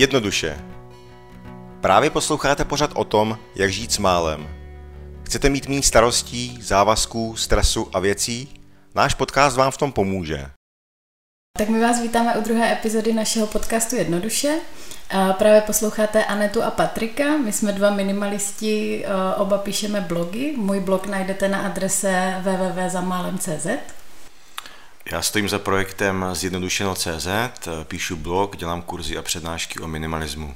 Jednoduše. Právě posloucháte pořad o tom, jak žít s málem. Chcete mít méně starostí, závazků, stresu a věcí? Náš podcast vám v tom pomůže. Tak my vás vítáme u druhé epizody našeho podcastu Jednoduše. Právě posloucháte Anetu a Patrika. My jsme dva minimalisti, oba píšeme blogy. Můj blog najdete na adrese www.zamálem.cz. Já stojím za projektem Zjednodušeno.cz, píšu blog, dělám kurzy a přednášky o minimalismu.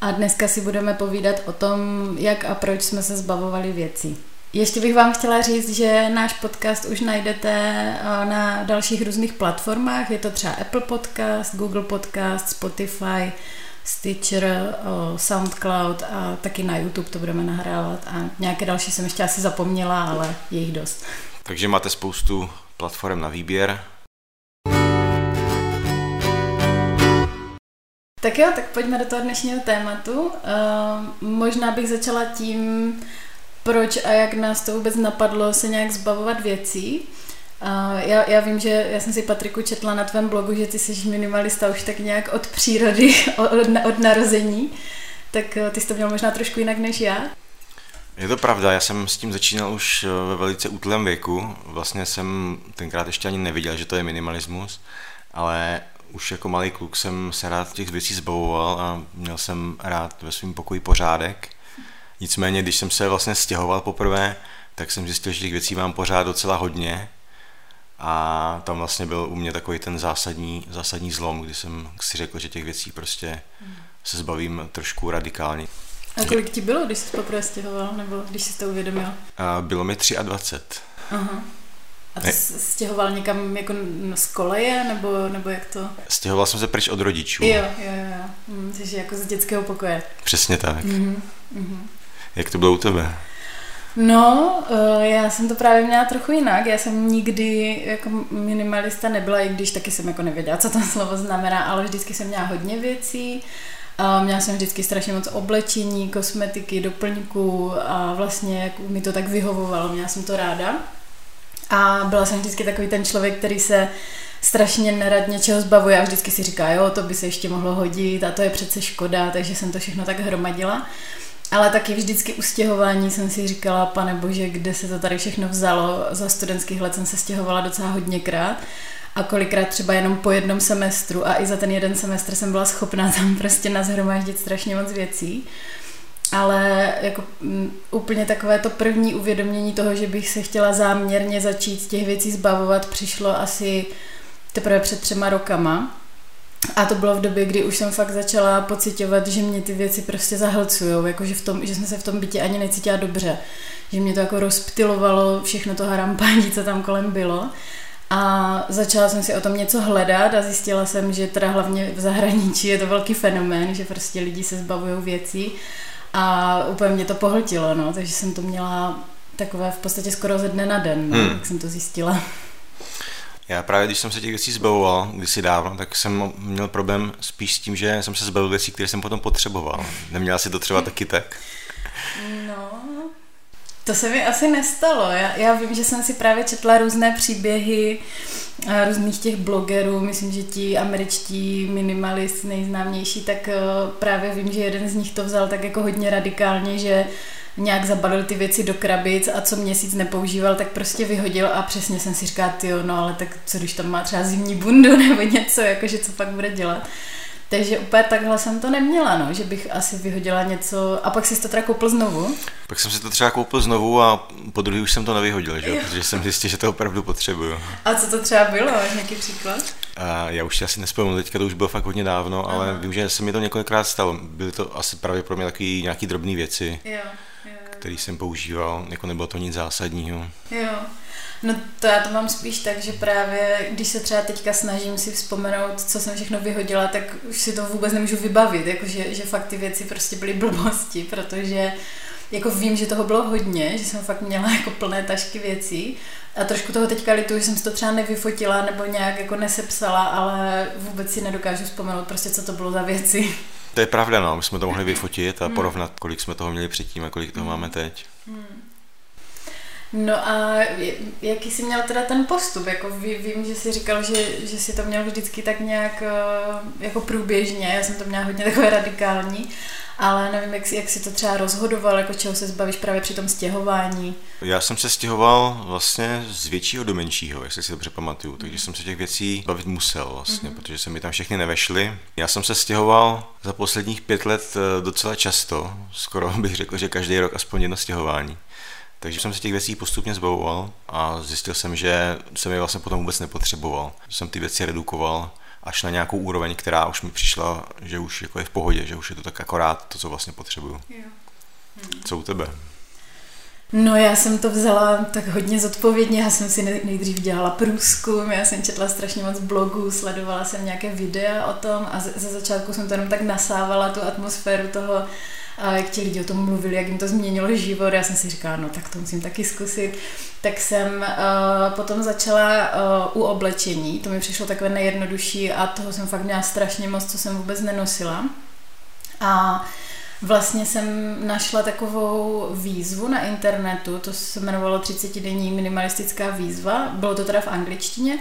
A dneska si budeme povídat o tom, jak a proč jsme se zbavovali věcí. Ještě bych vám chtěla říct, že náš podcast už najdete eh, na dalších různých platformách. Je to třeba Apple Podcast, Google Podcast, Spotify, Stitcher, eh, Soundcloud a taky na YouTube to budeme nahrávat. A nějaké další jsem ještě asi zapomněla, ale je jich dost. Takže máte spoustu platform na výběr. Tak jo, tak pojďme do toho dnešního tématu. Uh, možná bych začala tím, proč a jak nás to vůbec napadlo se nějak zbavovat věcí. Uh, já, já vím, že já jsem si Patriku četla na tvém blogu, že ty jsi minimalista už tak nějak od přírody, od, od narození. Tak uh, ty jsi to měl možná trošku jinak než já. Je to pravda, já jsem s tím začínal už eh, ve velice útlém věku. Vlastně jsem tenkrát ještě ani neviděl, že to je minimalismus, ale už jako malý kluk jsem se rád těch věcí zbavoval a měl jsem rád ve svém pokoji pořádek. Nicméně, když jsem se vlastně stěhoval poprvé, tak jsem zjistil, že těch věcí mám pořád docela hodně a tam vlastně byl u mě takový ten zásadní, zásadní zlom, kdy jsem si řekl, že těch věcí prostě se zbavím trošku radikálně. A kolik ti bylo, když jsi poprvé stěhoval, nebo když jsi to uvědomil? A bylo mi 23. Aha. A ty jsi stěhoval někam jako z koleje, nebo, nebo jak to? Stěhoval jsem se pryč od rodičů. Jo, jo, jo. Hm, takže jako z dětského pokoje. Přesně tak. Mm-hmm. Mm-hmm. Jak to bylo u tebe? No, eh, já jsem to právě měla trochu jinak. Já jsem nikdy jako minimalista nebyla, i když taky jsem jako nevěděla, co to slovo znamená, ale vždycky jsem měla hodně věcí. A měla jsem vždycky strašně moc oblečení, kosmetiky, doplňků a vlastně jak mi to tak vyhovovalo, měla jsem to ráda. A byla jsem vždycky takový ten člověk, který se strašně nerad něčeho zbavuje a vždycky si říká, jo, to by se ještě mohlo hodit a to je přece škoda, takže jsem to všechno tak hromadila. Ale taky vždycky u stěhování jsem si říkala, pane bože, kde se to tady všechno vzalo. Za studentských let jsem se stěhovala docela hodněkrát a kolikrát třeba jenom po jednom semestru a i za ten jeden semestr jsem byla schopná tam prostě nazhromáždit strašně moc věcí. Ale jako mm, úplně takové to první uvědomění toho, že bych se chtěla záměrně začít těch věcí zbavovat, přišlo asi teprve před třema rokama. A to bylo v době, kdy už jsem fakt začala pocitovat, že mě ty věci prostě zahlcují, jakože v tom, že jsem se v tom bytě ani necítila dobře. Že mě to jako rozptilovalo všechno to harampání, co tam kolem bylo. A začala jsem si o tom něco hledat a zjistila jsem, že teda hlavně v zahraničí je to velký fenomén, že prostě lidi se zbavují věcí a úplně mě to pohltilo, no, takže jsem to měla takové v podstatě skoro ze dne na den, no, hmm. jak jsem to zjistila. Já právě, když jsem se těch věcí zbavoval kdysi dávno, tak jsem měl problém spíš s tím, že jsem se zbavil věcí, které jsem potom potřeboval. Neměla si to třeba taky tak? No, to se mi asi nestalo. Já, já vím, že jsem si právě četla různé příběhy eh, různých těch blogerů, myslím, že ti američtí minimalist nejznámější, tak eh, právě vím, že jeden z nich to vzal tak jako hodně radikálně, že nějak zabalil ty věci do krabic a co měsíc nepoužíval, tak prostě vyhodil a přesně jsem si říkala, ty no ale tak co když tam má třeba zimní bundu nebo něco, jakože co pak bude dělat. Takže úplně takhle jsem to neměla, no, že bych asi vyhodila něco a pak si to teda koupil znovu. Pak jsem si to třeba koupil znovu a po druhý už jsem to nevyhodil, že? protože jsem zjistil, že to opravdu potřebuju. A co to třeba bylo? Nějaký příklad? A já už si asi nespomínám, teďka to už bylo fakt hodně dávno, Aha. ale vím, že se mi to několikrát stalo. Byly to asi právě pro mě takové nějaké drobné věci, jo, které jsem používal, jako nebylo to nic zásadního. Jo. No to já to mám spíš tak, že právě když se třeba teďka snažím si vzpomenout, co jsem všechno vyhodila, tak už si to vůbec nemůžu vybavit, jakože že fakt ty věci prostě byly blbosti, protože jako vím, že toho bylo hodně, že jsem fakt měla jako plné tašky věcí a trošku toho teďka litu, že jsem si to třeba nevyfotila nebo nějak jako nesepsala, ale vůbec si nedokážu vzpomenout prostě, co to bylo za věci. To je pravda, no, my jsme to mohli vyfotit a porovnat, kolik jsme toho měli předtím a kolik toho máme teď. Hmm. No a jaký jsi měl teda ten postup? Jako vím, že jsi říkal, že, že jsi to měl vždycky tak nějak eh, jako průběžně, já jsem to měla hodně takové radikální, ale nevím, jak, jak jsi to třeba rozhodoval, jako čeho se zbavíš právě při tom stěhování. Já jsem se stěhoval vlastně z většího do menšího, jestli si dobře pamatuju, takže jsem se těch věcí bavit musel vlastně, mm-hmm. protože se mi tam všechny nevešly. Já jsem se stěhoval za posledních pět let eh, docela často, skoro bych řekl, že každý rok aspoň jedno stěhování. Takže jsem se těch věcí postupně zbavoval a zjistil jsem, že jsem je vlastně potom vůbec nepotřeboval. Jsem ty věci redukoval až na nějakou úroveň, která už mi přišla, že už jako je v pohodě, že už je to tak akorát to, co vlastně potřebuju. Jo. Hmm. Co u tebe? No já jsem to vzala tak hodně zodpovědně, já jsem si nejdřív dělala průzkum, já jsem četla strašně moc blogů, sledovala jsem nějaké videa o tom a ze začátku jsem to jenom tak nasávala tu atmosféru toho, a jak ti lidi o tom mluvili, jak jim to změnilo život, já jsem si říkala, no tak to musím taky zkusit. Tak jsem uh, potom začala uh, u oblečení, to mi přišlo takové nejjednodušší a toho jsem fakt měla strašně moc, co jsem vůbec nenosila. A Vlastně jsem našla takovou výzvu na internetu, to se jmenovalo 30-denní minimalistická výzva, bylo to teda v angličtině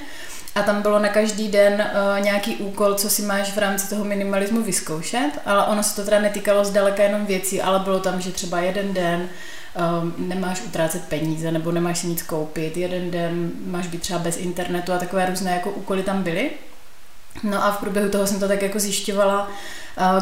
a tam bylo na každý den uh, nějaký úkol, co si máš v rámci toho minimalismu vyzkoušet, ale ono se to teda netýkalo zdaleka jenom věcí, ale bylo tam, že třeba jeden den um, nemáš utrácet peníze nebo nemáš si nic koupit, jeden den máš být třeba bez internetu a takové různé jako úkoly tam byly. No a v průběhu toho jsem to tak jako zjišťovala,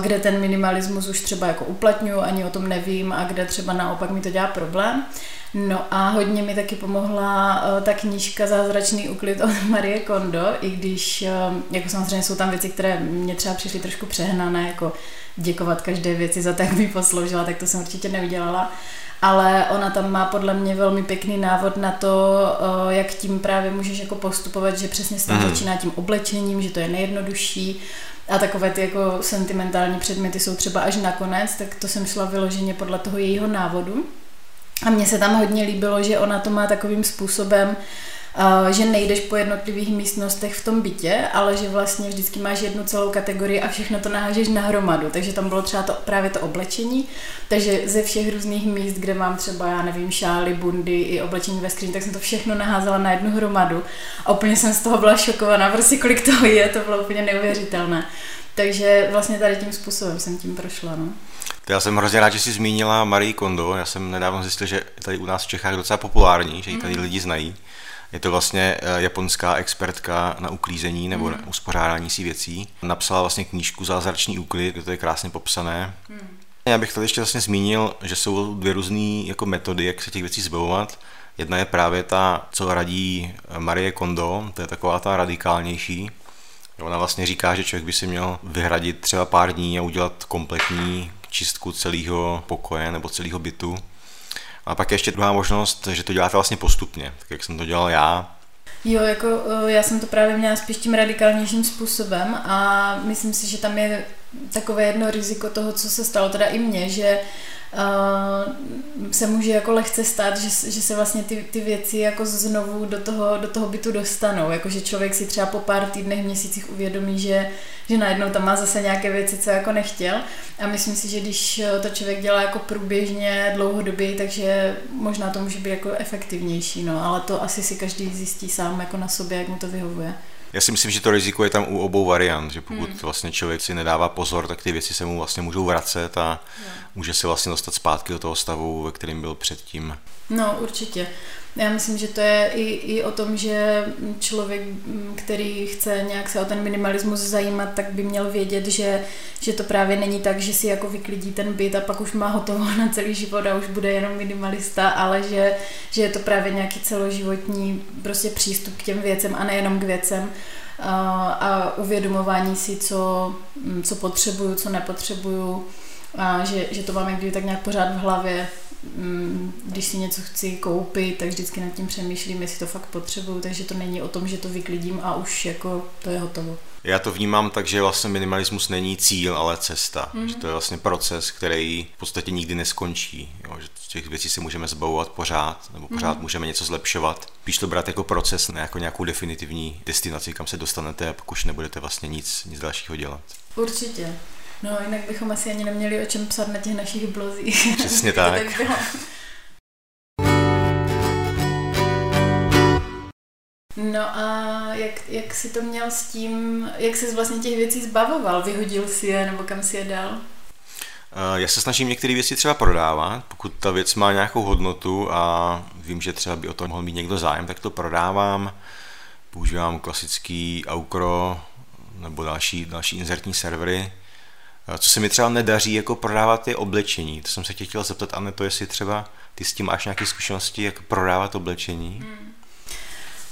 kde ten minimalismus už třeba jako uplatňuju, ani o tom nevím a kde třeba naopak mi to dělá problém. No a hodně mi taky pomohla ta knížka Zázračný úklid od Marie Kondo, i když jako samozřejmě jsou tam věci, které mě třeba přišly trošku přehnané, jako děkovat každé věci za to, jak mi posloužila, tak to jsem určitě neudělala ale ona tam má podle mě velmi pěkný návod na to, eh, jak tím právě můžeš jako postupovat, že přesně se mm. začíná tím oblečením, že to je nejjednodušší a takové ty jako sentimentální předměty jsou třeba až nakonec, tak to jsem šla vyloženě podle toho jejího návodu. A mně se tam hodně líbilo, že ona to má takovým způsobem, že nejdeš po jednotlivých místnostech v tom bytě, ale že vlastně vždycky máš jednu celou kategorii a všechno to nahážeš na hromadu. Takže tam bylo třeba to, právě to oblečení, takže ze všech různých míst, kde mám třeba, já nevím, šály, bundy i oblečení ve skříni, tak jsem to všechno naházela na jednu hromadu a úplně jsem z toho byla šokovaná, prostě kolik toho je, to bylo úplně neuvěřitelné. Takže vlastně tady tím způsobem jsem tím prošla. No. Já jsem hrozně rád, že jsi zmínila Marie Kondo. Já jsem nedávno zjistil, že tady u nás v Čechách docela populární, že ji tady mm. lidi znají. Je to vlastně eh, japonská expertka na uklízení nebo mm. na uspořádání si věcí. Napsala vlastně knížku Zázračný úklid, kde to je krásně popsané. Mm. Já bych tady ještě vlastně zmínil, že jsou dvě různé jako metody, jak se těch věcí zbavovat. Jedna je právě ta, co radí Marie Kondo, to je taková ta radikálnější. Ona vlastně říká, že člověk by si měl vyhradit třeba pár dní a udělat kompletní čistku celého pokoje nebo celého bytu a pak ještě druhá možnost, že to děláte vlastně postupně, tak jak jsem to dělal já. Jo, jako eh, já jsem to právě měla spíš tím radikálnějším způsobem a myslím si, že tam je takové jedno riziko toho, co se stalo teda i mně, že uh, se může jako lehce stát, že, že se vlastně ty, ty věci jako znovu do toho, do toho bytu dostanou. Jakože člověk si třeba po pár týdnech, měsících uvědomí, že, že najednou tam má zase nějaké věci, co jako nechtěl. A myslím si, že když to člověk dělá jako průběžně dlouhodobě, takže možná to může být jako efektivnější, no, ale to asi si každý zjistí sám jako na sobě, jak mu to vyhovuje. Já si myslím, že to riziko je tam u obou variant, že pokud hmm. vlastně člověk si nedává pozor, tak ty věci se mu vlastně můžou vracet a no. může se vlastně dostat zpátky do toho stavu, ve kterým byl předtím. No, určitě. Já myslím, že to je i, i o tom, že člověk, který chce nějak se o ten minimalismus zajímat, tak by měl vědět, že, že to právě není tak, že si jako vyklidí ten byt a pak už má hotovo na celý život a už bude jenom minimalista, ale že, že je to právě nějaký celoživotní prostě přístup k těm věcem a nejenom k věcem. A, a uvědomování si, co, co potřebuju, co nepotřebuju a že, že to mám někdy tak nějak pořád v hlavě, Mm, když si něco chci koupit, tak vždycky nad tím přemýšlím, jestli to fakt potřebuju, takže to není o tom, že to vyklidím a už jako to je hotovo. Já to vnímám tak, že vlastně minimalismus není cíl, ale cesta. Mm-hmm. Že to je vlastně proces, který v podstatě nikdy neskončí. Jo? Že těch věcí se můžeme zbavovat pořád, nebo pořád mm-hmm. můžeme něco zlepšovat. Píš to brát jako proces, ne jako nějakou definitivní destinaci, kam se dostanete a pak už nebudete vlastně nic, nic dalšího dělat. Určitě. No, jinak bychom asi ani neměli o čem psat na těch našich blozích. Přesně tak. tak No a jak, jak jsi to měl s tím, jak jsi vlastně těch věcí zbavoval? Vyhodil si je nebo kam si je dal? Já se snažím některé věci třeba prodávat, pokud ta věc má nějakou hodnotu a vím, že třeba by o to mohl mít někdo zájem, tak to prodávám. Používám klasický Aukro nebo další, další inzertní servery. Co se mi třeba nedaří jako prodávat je oblečení. To jsem se tě chtěl zeptat, Anne, to jestli třeba ty s tím máš nějaké zkušenosti, jak prodávat oblečení? Hmm.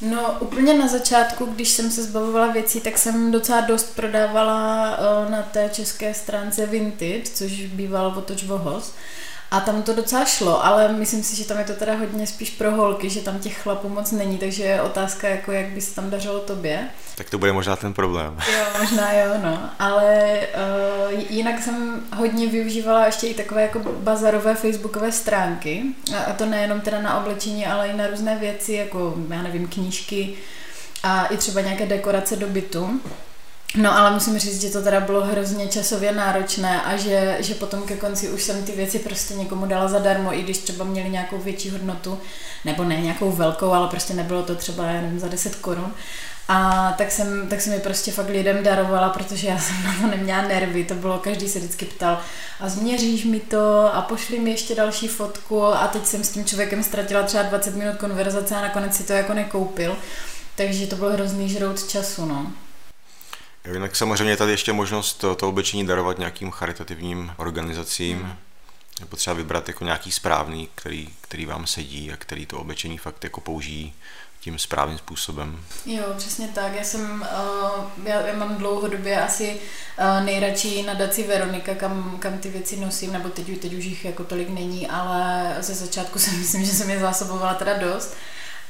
No úplně na začátku, když jsem se zbavovala věcí, tak jsem docela dost prodávala uh, na té české stránce Vinted, což býval Otoč Vohoz. A tam to docela šlo, ale myslím si, že tam je to teda hodně spíš pro holky, že tam těch chlapů moc není, takže je otázka, jako jak by se tam dařilo tobě. Tak to bude možná ten problém. Jo, možná jo, no. Ale uh, jinak jsem hodně využívala ještě i takové jako bazarové facebookové stránky. A, to nejenom teda na oblečení, ale i na různé věci, jako já nevím, knížky a i třeba nějaké dekorace do bytu. No ale musím říct, že to teda bylo hrozně časově náročné a že, že potom ke konci už jsem ty věci prostě někomu dala zadarmo, i když třeba měli nějakou větší hodnotu, nebo ne nějakou velkou, ale prostě nebylo to třeba jenom za 10 korun. A tak jsem, tak jsem mi prostě fakt lidem darovala, protože já jsem na to neměla nervy, to bylo, každý se vždycky ptal a změříš mi to a pošli mi ještě další fotku a teď jsem s tím člověkem ztratila třeba 20 minut konverzace a nakonec si to jako nekoupil. Takže to byl hrozný žrout času, no. Jinak samozřejmě je tady ještě možnost to, to oblečení darovat nějakým charitativním organizacím. Hmm. Je potřeba vybrat jako nějaký správný, který, který vám sedí a který to oblečení fakt jako použijí tím správným způsobem. Jo, přesně tak. Já jsem, uh, já, já mám dlouhodobě asi uh, nejradši nadaci Veronika, kam, kam ty věci nosím, nebo teď, teď už jich jako tolik není, ale ze začátku si myslím, že jsem je zásobovala teda dost.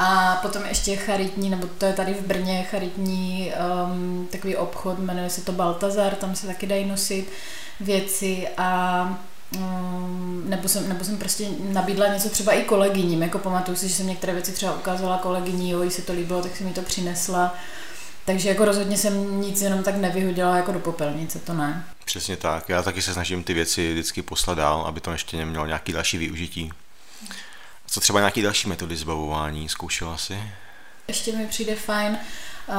A potom ještě charitní, nebo to je tady v Brně, charitní um, takový obchod, jmenuje se to Baltazar, tam se taky dají nosit věci a um, nebo, jsem, nebo jsem prostě nabídla něco třeba i kolegyním, jako pamatuju si, že jsem některé věci třeba ukázala kolegyní, jo, jí se to líbilo, tak jsem mi to přinesla. Takže jako rozhodně jsem nic jenom tak nevyhodila jako do popelnice, to ne. Přesně tak, já taky se snažím ty věci vždycky poslat dál, aby to ještě nemělo nějaký další využití. Co třeba nějaký další metody zbavování zkoušela si? Ještě mi přijde fajn uh,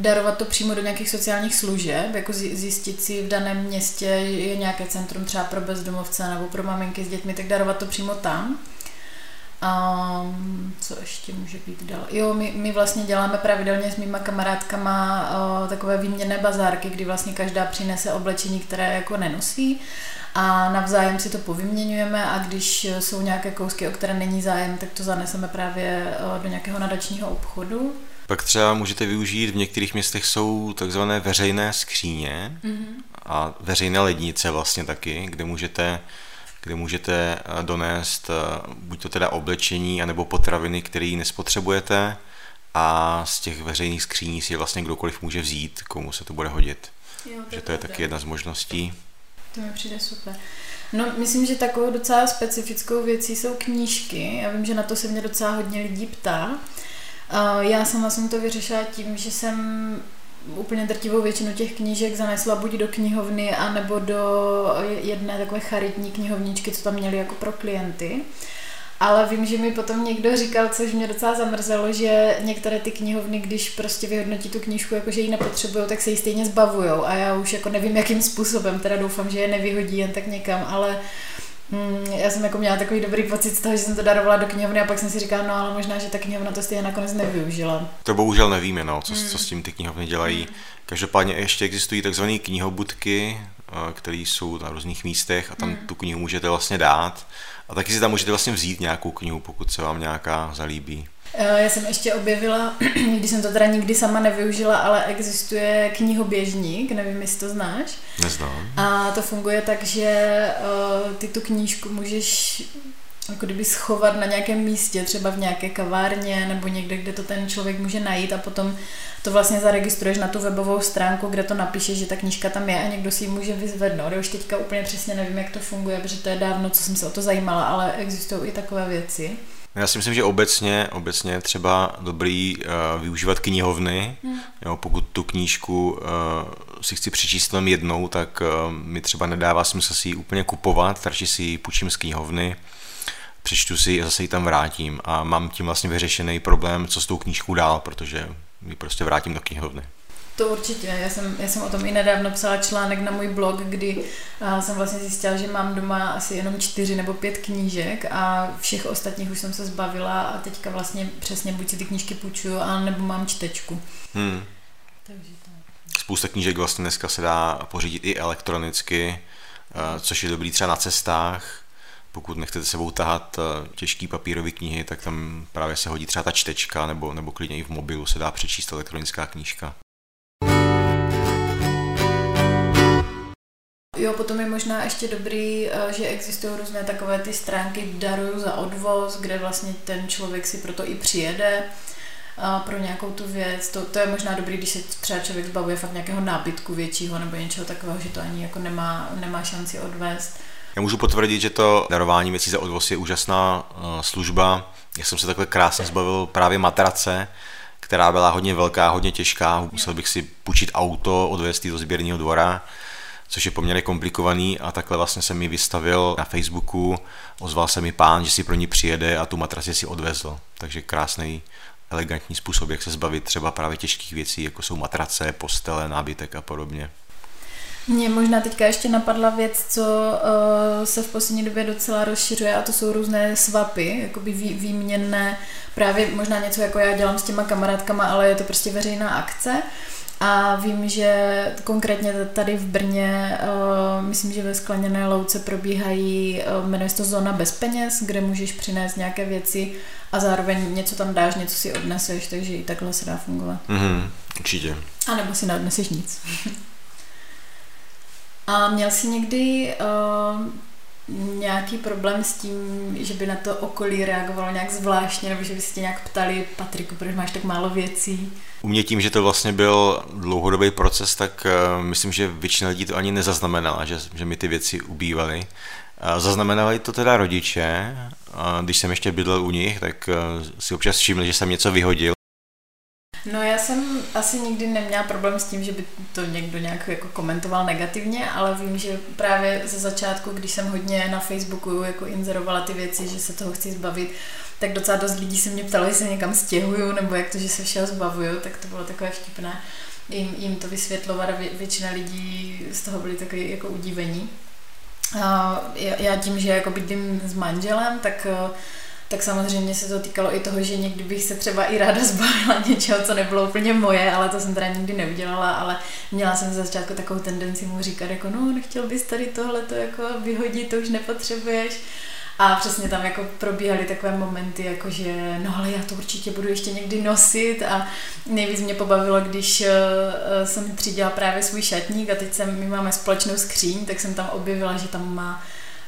darovat to přímo do nějakých sociálních služeb, jako zjistit si v daném městě je nějaké centrum třeba pro bezdomovce nebo pro maminky s dětmi, tak darovat to přímo tam. Um, co ještě může být dál? Jo, my, my vlastně děláme pravidelně s mýma kamarádkama uh, takové výměné bazárky, kdy vlastně každá přinese oblečení, které jako nenosí a navzájem si to povyměňujeme a když jsou nějaké kousky, o které není zájem, tak to zaneseme právě uh, do nějakého nadačního obchodu. Pak třeba můžete využít, v některých městech jsou takzvané veřejné skříně mm-hmm. a veřejné lednice vlastně taky, kde můžete kde můžete eh, donést eh, buď to teda oblečení, anebo potraviny, které nespotřebujete a z těch veřejných skříní si vlastně kdokoliv může vzít, komu se to bude hodit. Jo, to že to je taky jedna z možností. To mi přijde super. No, myslím, že takovou docela specifickou věcí jsou knížky. Já vím, že na to se mě docela hodně lidí ptá. Já sama jsem to vyřešila tím, že jsem úplně drtivou většinu těch knížek zanesla buď do knihovny, anebo do jedné takové charitní knihovničky, co tam měli jako pro klienty. Ale vím, že mi potom někdo říkal, což mě docela zamrzelo, že některé ty knihovny, když prostě vyhodnotí tu knížku, jako že ji nepotřebují, tak se ji stejně zbavujou. A já už jako nevím, jakým způsobem, teda doufám, že je nevyhodí jen tak někam, ale Hmm, já jsem jako měla takový dobrý pocit z toho, že jsem to darovala do knihovny a pak jsem si říkala, no ale možná, že ta knihovna to stejně nakonec nevyužila. To bohužel nevíme, no, co, hmm. co s tím ty knihovny dělají. Hmm. Každopádně ještě existují takzvané knihobudky, eh, které jsou na různých místech a tam hmm. tu knihu můžete vlastně dát. A taky si tam můžete vlastně vzít nějakou knihu, pokud se vám nějaká zalíbí. Eh, já jsem ještě objevila, když jsem to teda nikdy sama nevyužila, ale existuje knihoběžník, nevím, jestli to znáš. Neznám. A to funguje tak, že uh, ty tu knížku můžeš jako kdyby schovat na nějakém místě, třeba v nějaké kavárně nebo někde, kde to ten člověk může najít a potom to vlastně zaregistruješ na tu webovou stránku, kde to napíše, že ta knížka tam je a někdo si ji může vyzvednout. Já už teďka úplně přesně nevím, jak to funguje, protože to je dávno, co jsem se o to zajímala, ale existují i takové věci. Já si myslím, že obecně, obecně třeba dobrý uh, využívat knihovny. Hmm. Jo, pokud tu knížku uh, si chci přečíst jenom jednou, tak uh, mi třeba nedává smysl si ji úplně kupovat, radši si ji půjčím z knihovny přečtu si a zase ji tam vrátím a mám tím vlastně vyřešený problém, co s tou knížkou dál, protože ji prostě vrátím do knihovny. To určitě. Já jsem, já jsem o tom i nedávno psala článek na můj blog, kdy uh, jsem vlastně zjistila, že mám doma asi jenom čtyři nebo pět knížek a všech ostatních už jsem se zbavila a teďka vlastně přesně buď si ty knížky půjčuju, a nebo mám čtečku. Hmm. Takže tak. Spousta knížek vlastně dneska se dá pořídit i elektronicky, uh, což je dobrý třeba na cestách. Pokud nechcete sebou tahat uh, těžký papírový knihy, tak tam právě se hodí třeba ta čtečka, nebo, nebo klidně i v mobilu se dá přečíst elektronická knížka. Jo, potom je možná ještě dobrý, eh, že existují různé takové ty stránky daruju za odvoz, kde vlastně ten člověk si proto i přijede eh, pro nějakou tu věc. To, to je možná dobrý, když se třeba člověk zbavuje fakt nějakého nábytku většího nebo něčeho takového, že to ani jako nemá, nemá šanci odvést. Já můžu potvrdit, že to darování věcí za odvoz je úžasná uh, služba. Já jsem se takhle krásně zbavil právě matrace, která byla hodně velká, hodně těžká. Musel bych si půjčit auto, odvést do sběrního dvora což je poměrně komplikovaný a takhle vlastně jsem mi vystavil na Facebooku, ozval se mi pán, že si pro ní přijede a tu matraci si odvezl. Takže krásný, elegantní způsob, jak se zbavit třeba právě těžkých věcí, jako jsou matrace, postele, nábytek a podobně. Mně možná teďka ještě napadla věc, co uh, se v poslední době docela rozšiřuje a to jsou různé svapy, jakoby vý, výměnné, právě možná něco jako já dělám s těma kamarádkama, ale je to prostě veřejná akce. A vím, že konkrétně tady v Brně, uh, myslím, že ve Skleněné louce probíhají, uh, jmenuje se to zóna bez peněz, kde můžeš přinést nějaké věci a zároveň něco tam dáš, něco si odneseš, takže i takhle se dá fungovat. Mm-hmm, určitě. A nebo si neodneseš nic. a měl jsi někdy uh, nějaký problém s tím, že by na to okolí reagovalo nějak zvláštně, nebo že by se tě nějak ptali, Patriku, proč máš tak málo věcí? U mě tím, že to vlastně byl dlouhodobý proces, tak uh, myslím, že většina lidí to ani nezaznamenala, že, že mi ty věci ubývaly. Zaznamenali to teda rodiče, když jsem ještě bydlel u nich, tak uh, si občas všimli, že jsem něco vyhodil No já jsem asi nikdy neměla problém s tím, že by to někdo nějak jako komentoval negativně, ale vím, že právě ze začátku, když jsem hodně na Facebooku jako inzerovala ty věci, že se toho chci zbavit, tak docela dost lidí se mě ptalo, jestli se někam stěhuju, nebo jak to, že se všeho zbavuju, tak to bylo takové vtipné jim, jim to vysvětlovat a vě, většina lidí z toho byli takový jako udívení. A já tím, že jako bydlím s manželem, tak tak samozřejmě se to týkalo i toho, že někdy bych se třeba i ráda zbavila něčeho, co nebylo úplně moje, ale to jsem teda nikdy neudělala, ale měla jsem ze začátku takovou tendenci mu říkat, jako no, nechtěl bys tady tohle to jako vyhodit, to už nepotřebuješ. A přesně tam jako probíhaly takové momenty, jako že no ale já to určitě budu ještě někdy nosit a nejvíc mě pobavilo, když uh, jsem třídila právě svůj šatník a teď jsem, my máme společnou skříň, tak jsem tam objevila, že tam má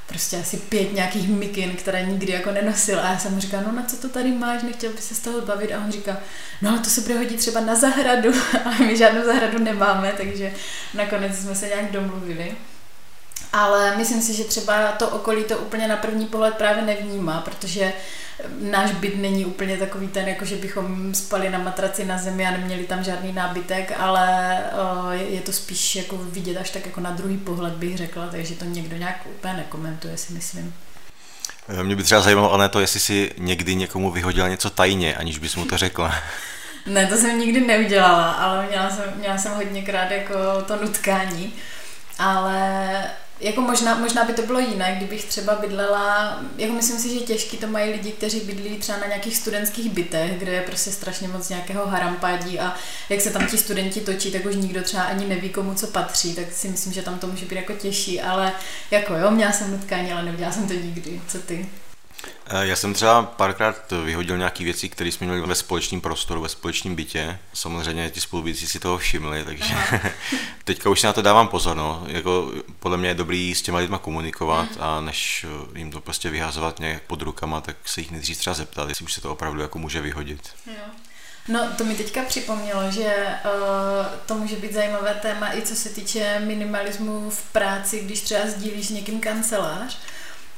prostě asi pět nějakých mikin, které nikdy jako nenosil. A já jsem mu říkala, no na co to tady máš, nechtěl by se z toho bavit. A on říká, no ale to se bude hodit třeba na zahradu. A my žádnou zahradu nemáme, takže nakonec jsme se nějak domluvili. Ale myslím si, že třeba to okolí to úplně na první pohled právě nevnímá, protože náš byt není úplně takový ten, jako že bychom spali na matraci na zemi a neměli tam žádný nábytek, ale je to spíš jako vidět až tak jako na druhý pohled bych řekla, takže to někdo nějak úplně nekomentuje, si myslím. Eh, mě by třeba zajímalo, Ané, to, jestli si někdy někomu vyhodila něco tajně, aniž bys mu to řekla. ne, to jsem nikdy neudělala, ale měla jsem, měla jsem hodněkrát jako to nutkání. Ale jako možná, možná by to bylo jinak, kdybych třeba bydlela, jako myslím si, že těžký to mají lidi, kteří bydlí třeba na nějakých studentských bytech, kde je prostě strašně moc nějakého harampádí a jak se tam ti studenti točí, tak už nikdo třeba ani neví, komu co patří, tak si myslím, že tam to může být jako těžší, ale jako jo, měla jsem nutkání, ale neudělala jsem to nikdy. Co ty? Eh, já jsem třeba párkrát vyhodil nějaké věci, které jsme měli ve společném prostoru, ve společném bytě. Samozřejmě ti spolubydlící si toho všimli, takže teďka už si na to dávám pozor. No. Jako, podle mě je dobrý s těma lidma komunikovat mm. a než eh, jim to prostě vyhazovat nějak pod rukama, tak se jich nejdřív třeba zeptat, jestli už se to opravdu jako může vyhodit. Jo. No, to mi teďka připomnělo, že uh, to může být zajímavé téma i co se týče minimalismu v práci, když třeba sdílíš s někým kancelář,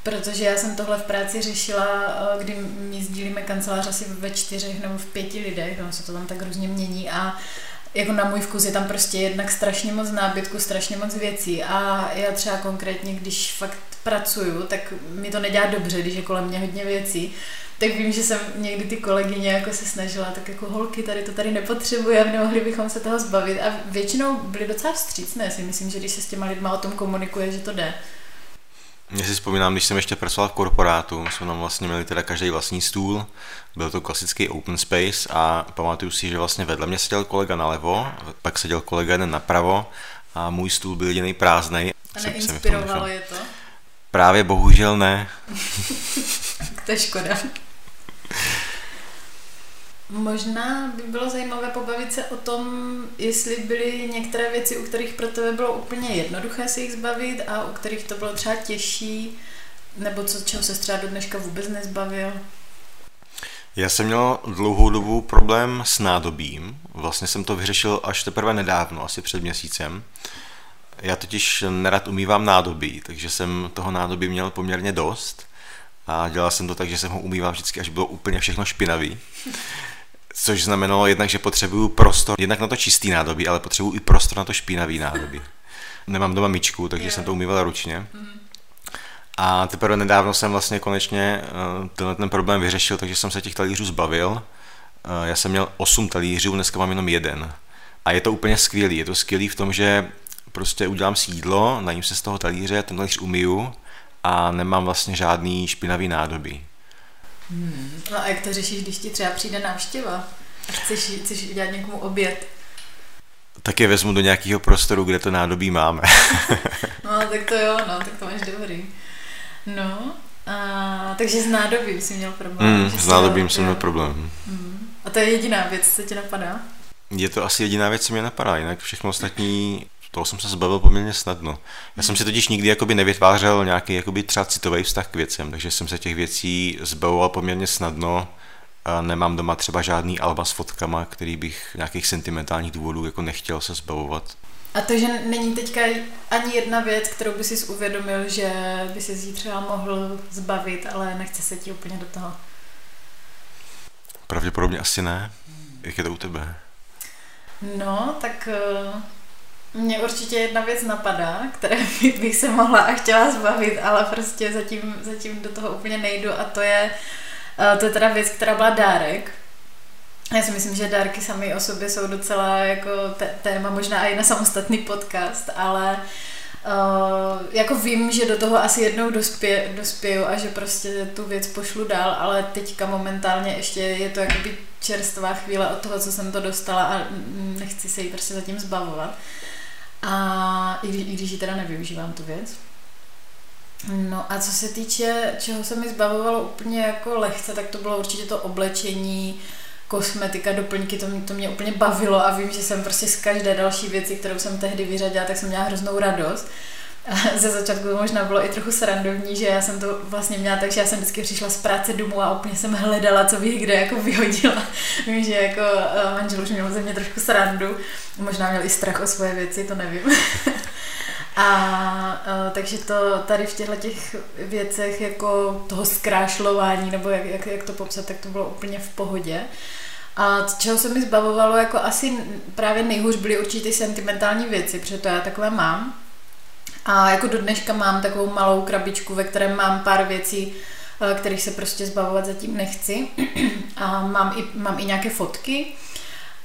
Protože já jsem tohle v práci řešila, eh, kdy my sdílíme kancelář asi ve čtyřech nebo v pěti lidech, no se to tam tak různě mění a jako na můj vkus je tam prostě jednak strašně moc nábytku, strašně moc věcí a já třeba konkrétně, když fakt pracuju, tak mi to nedělá dobře, když je kolem mě hodně věcí, tak vím, že jsem někdy ty kolegyně jako se snažila, tak jako holky, tady to tady nepotřebujeme, nemohli bychom se toho zbavit a většinou byly docela vstřícné, si myslím, že když se s těma lidma o tom komunikuje, že to jde. Já si vzpomínám, když jsem ještě pracoval v korporátu, jsme tam vlastně měli teda každý vlastní stůl, byl to klasický open space a pamatuju si, že vlastně vedle mě seděl kolega nalevo, pak seděl kolega jeden napravo a můj stůl byl jediný prázdný. A neinspirovalo je to? Právě bohužel ne. to je škoda. Možná by bylo zajímavé pobavit se o tom, jestli byly některé věci, u kterých pro tebe bylo úplně jednoduché se jich zbavit a u kterých to bylo třeba těžší, nebo co, čeho se třeba do dneška vůbec nezbavil. Já jsem měl dlouhou dobu problém s nádobím. Vlastně jsem to vyřešil až teprve nedávno, asi před měsícem. Já totiž nerad umývám nádobí, takže jsem toho nádobí měl poměrně dost. A dělal jsem to tak, že jsem ho umýval vždycky, až bylo úplně všechno špinavý. Což znamenalo jednak, že potřebuju prostor, jednak na to čistý nádobí, ale potřebuju i prostor na to špinavý nádobí. Nemám doma myčku, takže yeah. jsem to umýval ručně. Mm. A teprve nedávno jsem vlastně konečně uh, tenhle ten problém vyřešil, takže jsem se těch talířů zbavil. Uh, já jsem měl 8 talířů, dneska mám jenom jeden. A je to úplně skvělý. Je to skvělý v tom, že prostě udělám si jídlo, najím se z toho talíře, ten talíř umiju a nemám vlastně žádný špinavý nádobí. Hmm. No a jak to řešíš, když ti třeba přijde návštěva a chceš, chceš udělat někomu oběd? Tak je vezmu do nějakého prostoru, kde to nádobí máme. no, tak to jo, no, tak to máš dobrý. No, a, takže s nádobím jsi měl problém. Mm, s nádobím jsem měl problém. Mm. A to je jediná věc, co ti napadá? Je to asi jediná věc, co mě napadá, jinak všechno ostatní toho jsem se zbavil poměrně snadno. Já jsem si totiž nikdy jakoby nevytvářel nějaký jakoby třeba citový vztah k věcem, takže jsem se těch věcí zbavoval poměrně snadno. A nemám doma třeba žádný alba s fotkama, který bych nějakých sentimentálních důvodů jako nechtěl se zbavovat. A to, že není teďka ani jedna věc, kterou by si uvědomil, že by si ji třeba mohl zbavit, ale nechce se ti úplně do toho. Pravděpodobně asi ne. Jak je to u tebe? No, tak uh mně určitě jedna věc napadá, které bych se mohla a chtěla zbavit, ale prostě zatím, zatím do toho úplně nejdu a to je, eh, to je teda věc, která byla dárek. Já si myslím, že dárky sami o sobě jsou docela jako téma, možná i na samostatný podcast, ale Uh, jako vím, že do toho asi jednou dospě, dospěju a že prostě tu věc pošlu dál, ale teďka momentálně ještě je to jakoby čerstvá chvíle od toho, co jsem to dostala a nechci se jí prostě zatím zbavovat. A i když, i když ji teda nevyužívám tu věc. No a co se týče, čeho se mi zbavovalo úplně jako lehce, tak to bylo určitě to oblečení, kosmetika, doplňky, to mě, to mě úplně bavilo a vím, že jsem prostě z každé další věci, kterou jsem tehdy vyřadila, tak jsem měla hroznou radost ze začátku to možná bylo i trochu srandovní, že já jsem to vlastně měla tak, že já jsem vždycky přišla z práce domů a úplně jsem hledala, co bych kde jako vyhodila. Vím, že jako eh, manžel už měl ze mě trošku srandu, možná měl i strach o svoje věci, to nevím. A, a eh, takže to tady v těchto těch věcech jako toho zkrášlování, nebo jak, jak, jak to popsat, tak to bylo úplně v pohodě. A čeho se mi zbavovalo, jako asi právě nejhůř byly určitě sentimentální věci, protože to já takové mám. A jako do dneška mám takovou malou krabičku, ve které mám pár věcí, eh, kterých se prostě zbavovat zatím nechci. A mám i, mám i nějaké fotky,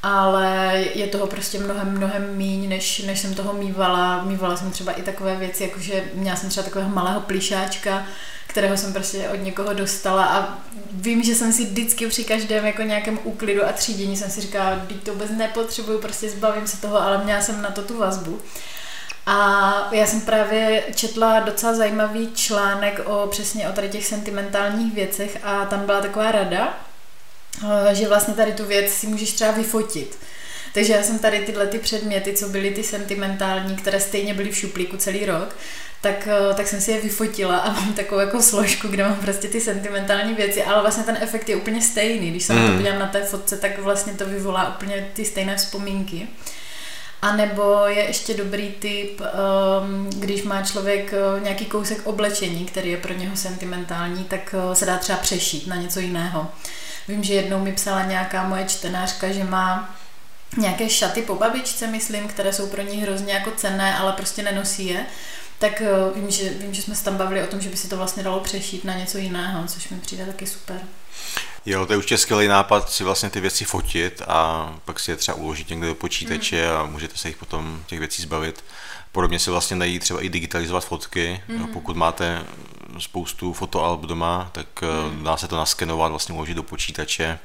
ale je toho prostě mnohem, mnohem míň, než, než jsem toho mývala. Mývala jsem třeba i takové věci, jakože měla jsem třeba takového malého plíšáčka, kterého jsem prostě od někoho dostala a vím, že jsem si vždycky při každém jako nějakém úklidu a třídění jsem si říkala, teď to vůbec nepotřebuju, prostě zbavím se toho, ale měla jsem na to tu vazbu. A já jsem právě četla docela zajímavý článek o přesně o tady těch sentimentálních věcech a tam byla taková rada, eh, že vlastně tady tu věc si můžeš třeba vyfotit. Takže já jsem tady tyhle ty předměty, co byly ty sentimentální, které stejně byly v šuplíku celý rok, tak, eh, tak jsem si je vyfotila a mám takovou jako složku, kde mám prostě ty sentimentální věci, ale vlastně ten efekt je úplně stejný. Když se mm. na to hmm. podívám na té fotce, tak vlastně to vyvolá úplně ty stejné vzpomínky. A nebo je ještě dobrý tip, um, když má člověk uh, nějaký kousek oblečení, který je pro něho sentimentální, tak uh, se dá třeba přešít na něco jiného. Vím, že jednou mi psala nějaká moje čtenářka, že má nějaké šaty po babičce, myslím, které jsou pro ní hrozně jako cenné, ale prostě nenosí je, tak eh, vím že, vím, že jsme se tam bavili o tom, že by si to vlastně dalo přešít na něco jiného, což mi přijde taky super. Jo, to je určitě skvělý nápad si vlastně ty věci fotit a pak si je třeba uložit někde do počítače mm. a můžete se jich potom těch věcí zbavit. Podobně se vlastně dají třeba i digitalizovat fotky. Mm. Pokud máte spoustu fotoalb doma, tak mm. dá se to naskenovat, vlastně uložit do počítače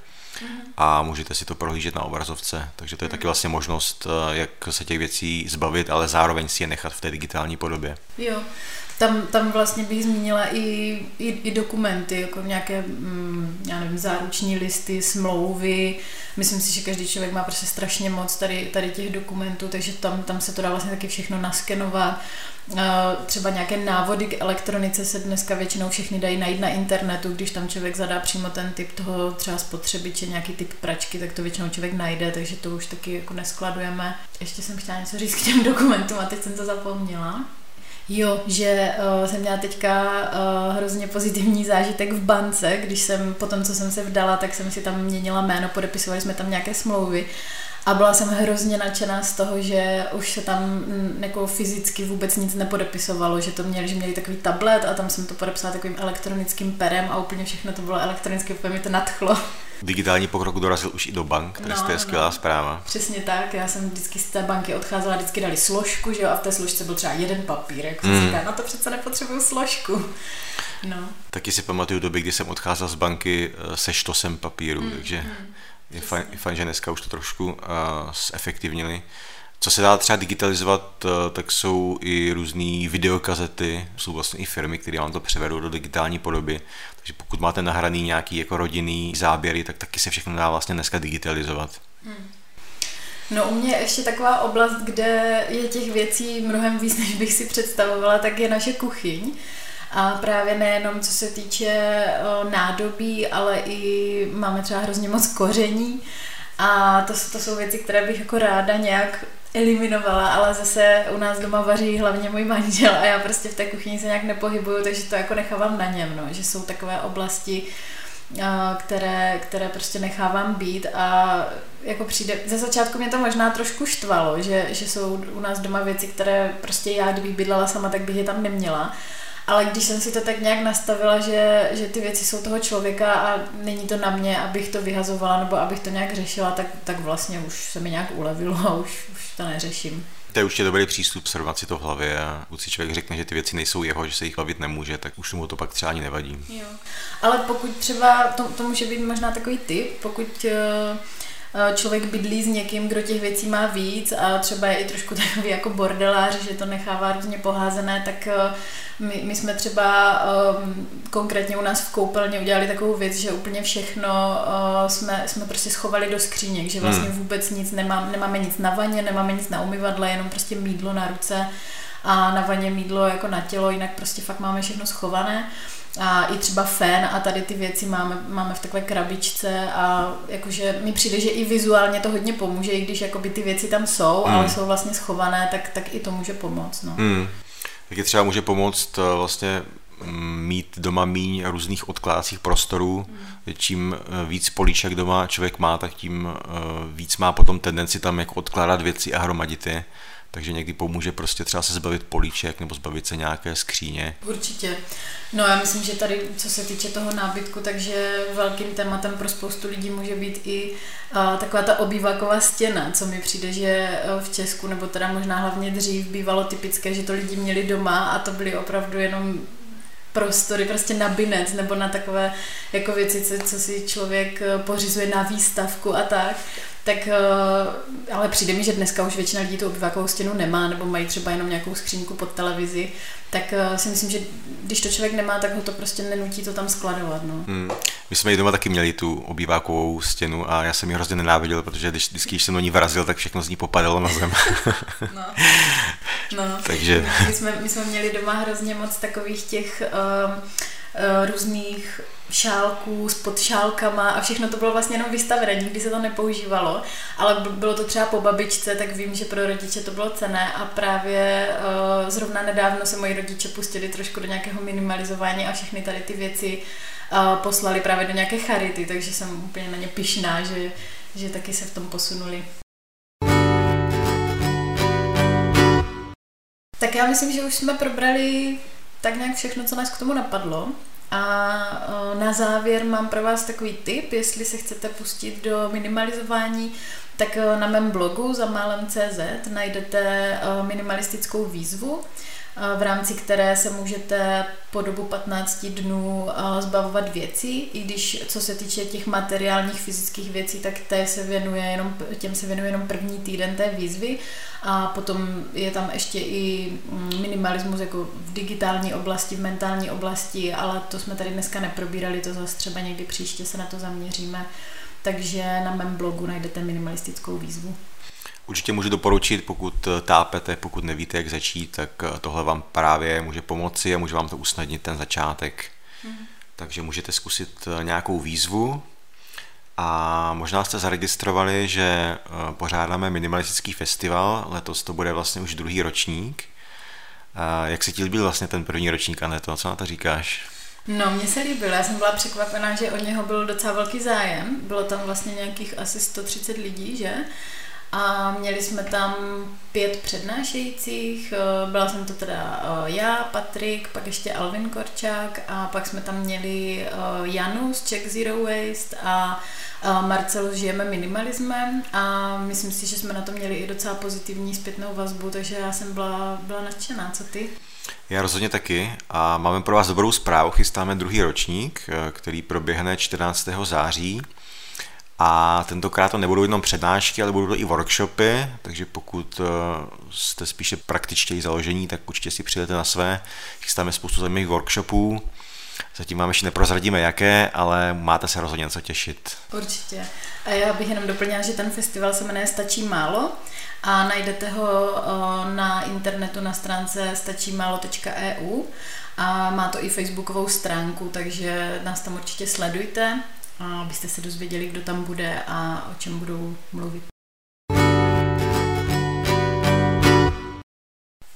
a můžete si to prohlížet na obrazovce. Takže to je taky vlastně možnost, eh, jak se těch věcí zbavit, ale zároveň si je nechat v té digitální podobě. Jo, tam, tam vlastně bych zmínila i, i, i dokumenty, jako nějaké, mm, já nevím, záruční listy, smlouvy. Myslím si, že každý člověk má prostě strašně moc tady, tady těch dokumentů, takže tam, tam se to dá vlastně taky všechno naskenovat. Třeba nějaké návody k elektronice se dneska většinou všechny dají najít na internetu, když tam člověk zadá přímo ten typ toho třeba spotřebiče, nějaký typ pračky, tak to většinou člověk najde, takže to už taky jako neskladujeme. Ještě jsem chtěla něco říct k těm dokumentům a teď jsem to zapomněla. Jo, že uh, jsem měla teďka uh, hrozně pozitivní zážitek v bance, když jsem, po tom, co jsem se vdala, tak jsem si tam měnila jméno, podepisovali jsme tam nějaké smlouvy a byla jsem hrozně nadšená z toho, že už se tam mm, jako fyzicky vůbec nic nepodepisovalo, že to měli, že měli takový tablet a tam jsem to podepsala takovým elektronickým perem a úplně všechno to bylo elektronicky, úplně mi to nadchlo. Digitální pokrok dorazil už i do bank, no, to je skvělá no. zpráva. Přesně tak, já jsem vždycky z té banky odcházela, vždycky dali složku, že jo, a v té složce byl třeba jeden papír, jak mm. říká, na to přece nepotřebuju složku. No. Taky si pamatuju doby, kdy jsem odcházel z banky eh, se štosem papíru, mm. takže mm je fajn, je fajn, že dneska už to trošku uh, zefektivnili. Co se dá třeba digitalizovat, uh, tak jsou i různé videokazety, jsou vlastně i firmy, které vám to převedou do digitální podoby. Takže pokud máte nahraný nějaký jako rodinný záběry, tak taky se všechno dá vlastně dneska digitalizovat. Hmm. No u mě ještě taková oblast, kde je těch věcí mnohem víc, než bych si představovala, tak je naše kuchyň. A právě nejenom co se týče nádobí, ale i máme třeba hrozně moc koření. A to, to jsou věci, které bych jako ráda nějak eliminovala, ale zase u nás doma vaří hlavně můj manžel a já prostě v té kuchyni se nějak nepohybuju, takže to jako nechávám na něm, no, že jsou takové oblasti, které, které prostě nechávám být a jako přijde, ze začátku mě to možná trošku štvalo, že, že jsou u nás doma věci, které prostě já, kdybych bydlela sama, tak bych je tam neměla, ale když jsem si to tak nějak nastavila, že, že ty věci jsou toho člověka a není to na mě, abych to vyhazovala nebo abych to nějak řešila, tak, tak vlastně už se mi nějak ulevilo a už, už to neřeším. To je určitě dobrý přístup srovnat si to v hlavě a pokud si člověk řekne, že ty věci nejsou jeho, že se jich bavit nemůže, tak už mu to pak třeba ani nevadí. Jo. Ale pokud třeba, to, to může být možná takový typ, pokud uh, člověk bydlí s někým, kdo těch věcí má víc a třeba je i trošku takový jako bordelář, že to nechává různě poházené, tak eh, my, my jsme třeba um, konkrétně u nás v koupelně udělali takovou věc, že úplně všechno uh, jsme, jsme prostě schovali do skříněk, že vlastně hmm. vůbec nic nemá, nemáme nic na vaně, nemáme nic na umyvadle, jenom prostě mídlo na ruce a na vaně mídlo jako na tělo, jinak prostě fakt máme všechno schované a i třeba fen a tady ty věci máme, máme v takové krabičce a jakože mi přijde, že i vizuálně to hodně pomůže, i když jakoby ty věci tam jsou, mm. ale jsou vlastně schované, tak, tak i to může pomoct. No. Mm. Taky třeba může pomoct eh, vlastně mm, mít doma míň různých odkládacích prostorů. Hmm. Čím eh, víc políček doma člověk má, tak tím eh, víc má potom tendenci tam jako odkládat věci a hromadit je takže někdy pomůže prostě třeba se zbavit políček nebo zbavit se nějaké skříně. Určitě. No já myslím, že tady, co se týče toho nábytku, takže velkým tématem pro spoustu lidí může být i uh, taková ta obývaková stěna, co mi přijde, že v Česku, nebo teda možná hlavně dřív, bývalo typické, že to lidi měli doma a to byly opravdu jenom prostory prostě na binec nebo na takové jako věci, co, si člověk e, pořizuje na výstavku a tak tak eh, ale přijde mi, že dneska už většina lidí tu obyvakovou stěnu nemá, nebo mají třeba jenom nějakou skřínku pod televizi, tak eh, si myslím, že když to člověk nemá, tak ho to prostě nenutí to tam skladovat. No. Hmm. My jsme i doma taky měli tu obývákovou stěnu a já jsem ji hrozně nenáviděl, protože když, vždycky, když jsem do ní vrazil, tak všechno z ní popadalo na zem. no. no. Takže... My jsme, my jsme měli doma hrozně moc takových těch uh, uh, různých šálků s podšálkama a všechno to bylo vlastně jenom vystavené, nikdy se to nepoužívalo, ale bylo to třeba po babičce, tak vím, že pro rodiče to bylo cené a právě uh, zrovna nedávno se moji rodiče pustili trošku do nějakého minimalizování a všechny tady ty věci uh, poslali právě do nějaké charity, takže jsem úplně na ně pišná, že, že taky se v tom posunuli. Tak já myslím, že už jsme probrali tak nějak všechno, co nás k tomu napadlo. A na závěr mám pro vás takový tip, jestli se chcete pustit do minimalizování, tak na mém blogu za málem.cz najdete minimalistickou výzvu, v rámci které se můžete po dobu 15 dnů zbavovat věcí, i když co se týče těch materiálních fyzických věcí, tak té se věnuje jenom, těm se věnuje jenom první týden té výzvy a potom je tam ještě i mm, minimalismus jako v digitální oblasti, v mentální oblasti, ale to jsme tady dneska neprobírali, to zase třeba někdy příště se na to zaměříme. Takže na mém blogu najdete minimalistickou výzvu. Určitě můžu doporučit, pokud eh, tápete, pokud nevíte, jak začít, tak eh, tohle vám právě může pomoci a může vám to usnadnit ten začátek. Mm. Takže můžete zkusit eh, nějakou výzvu a možná jste zaregistrovali, že pořádáme minimalistický festival, letos to bude vlastně už druhý ročník. Jak se ti líbil vlastně ten první ročník, Aneto, co na to říkáš? No, mně se líbil, já jsem byla překvapená, že od něho byl docela velký zájem. Bylo tam vlastně nějakých asi 130 lidí, že? A měli jsme tam pět přednášejících, eh, byla jsem to teda eh, já, Patrik, pak ještě Alvin Korčák a pak jsme tam měli eh, Janu z Czech Zero Waste a Marcelu Žijeme minimalismem a myslím si, že jsme na to měli i docela pozitivní zpětnou vazbu, takže já jsem byla, byla nadšená. Co ty? Já rozhodně taky a máme pro vás dobrou zprávu. Chystáme druhý ročník, který proběhne 14. září a tentokrát to nebudou jenom přednášky, ale budou to i workshopy, takže pokud eh, jste spíše praktičtěji založení, tak určitě si přijete na své. Chystáme spoustu zajímavých workshopů. Zatím vám ještě neprozradíme jaké, ale máte se rozhodně něco těšit. Určitě. A já bych jenom doplnila, že ten festival se jmenuje Stačí málo a najdete ho eh, na internetu na stránce stačímálo.eu a má to i facebookovou stránku, takže nás tam určitě sledujte abyste se dozvěděli, kdo tam bude a o čem budou mluvit.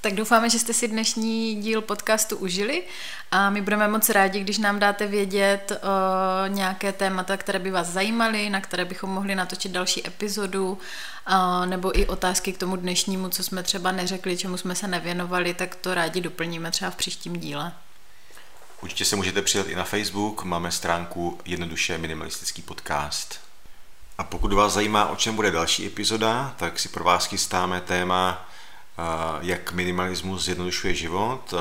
Tak doufáme, že jste si dnešní díl podcastu užili a my budeme moc rádi, když nám dáte vědět uh, nějaké témata, které by vás zajímaly, na které bychom mohli natočit další epizodu, nebo i otázky k tomu dnešnímu, co jsme třeba neřekli, čemu jsme se nevěnovali, tak to rádi doplníme třeba v příštím díle. Určitě se můžete přidat i na Facebook, máme stránku Jednoduše minimalistický podcast. A pokud vás zajímá, o čem bude další epizoda, tak si pro vás chystáme téma, eh, jak minimalismus zjednodušuje život, eh,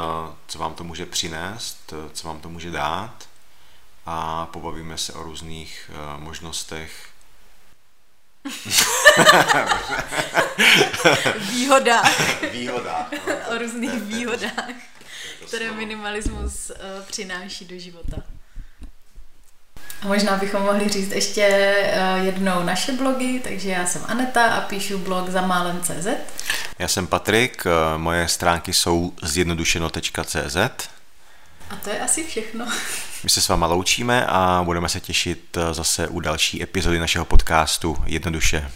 co vám to může přinést, eh, co vám to může dát a pobavíme se o různých možnostech výhodách. Výhodách. No, o různých výhodách které minimalismus uh, přináší do života. A možná bychom mohli říct ještě uh, jednou naše blogy, takže já jsem Aneta a píšu blog za málem.cz. Já jsem Patrik, uh, moje stránky jsou zjednodušeno.cz. A to je asi všechno. My se s váma loučíme a budeme se těšit zase u další epizody našeho podcastu Jednoduše.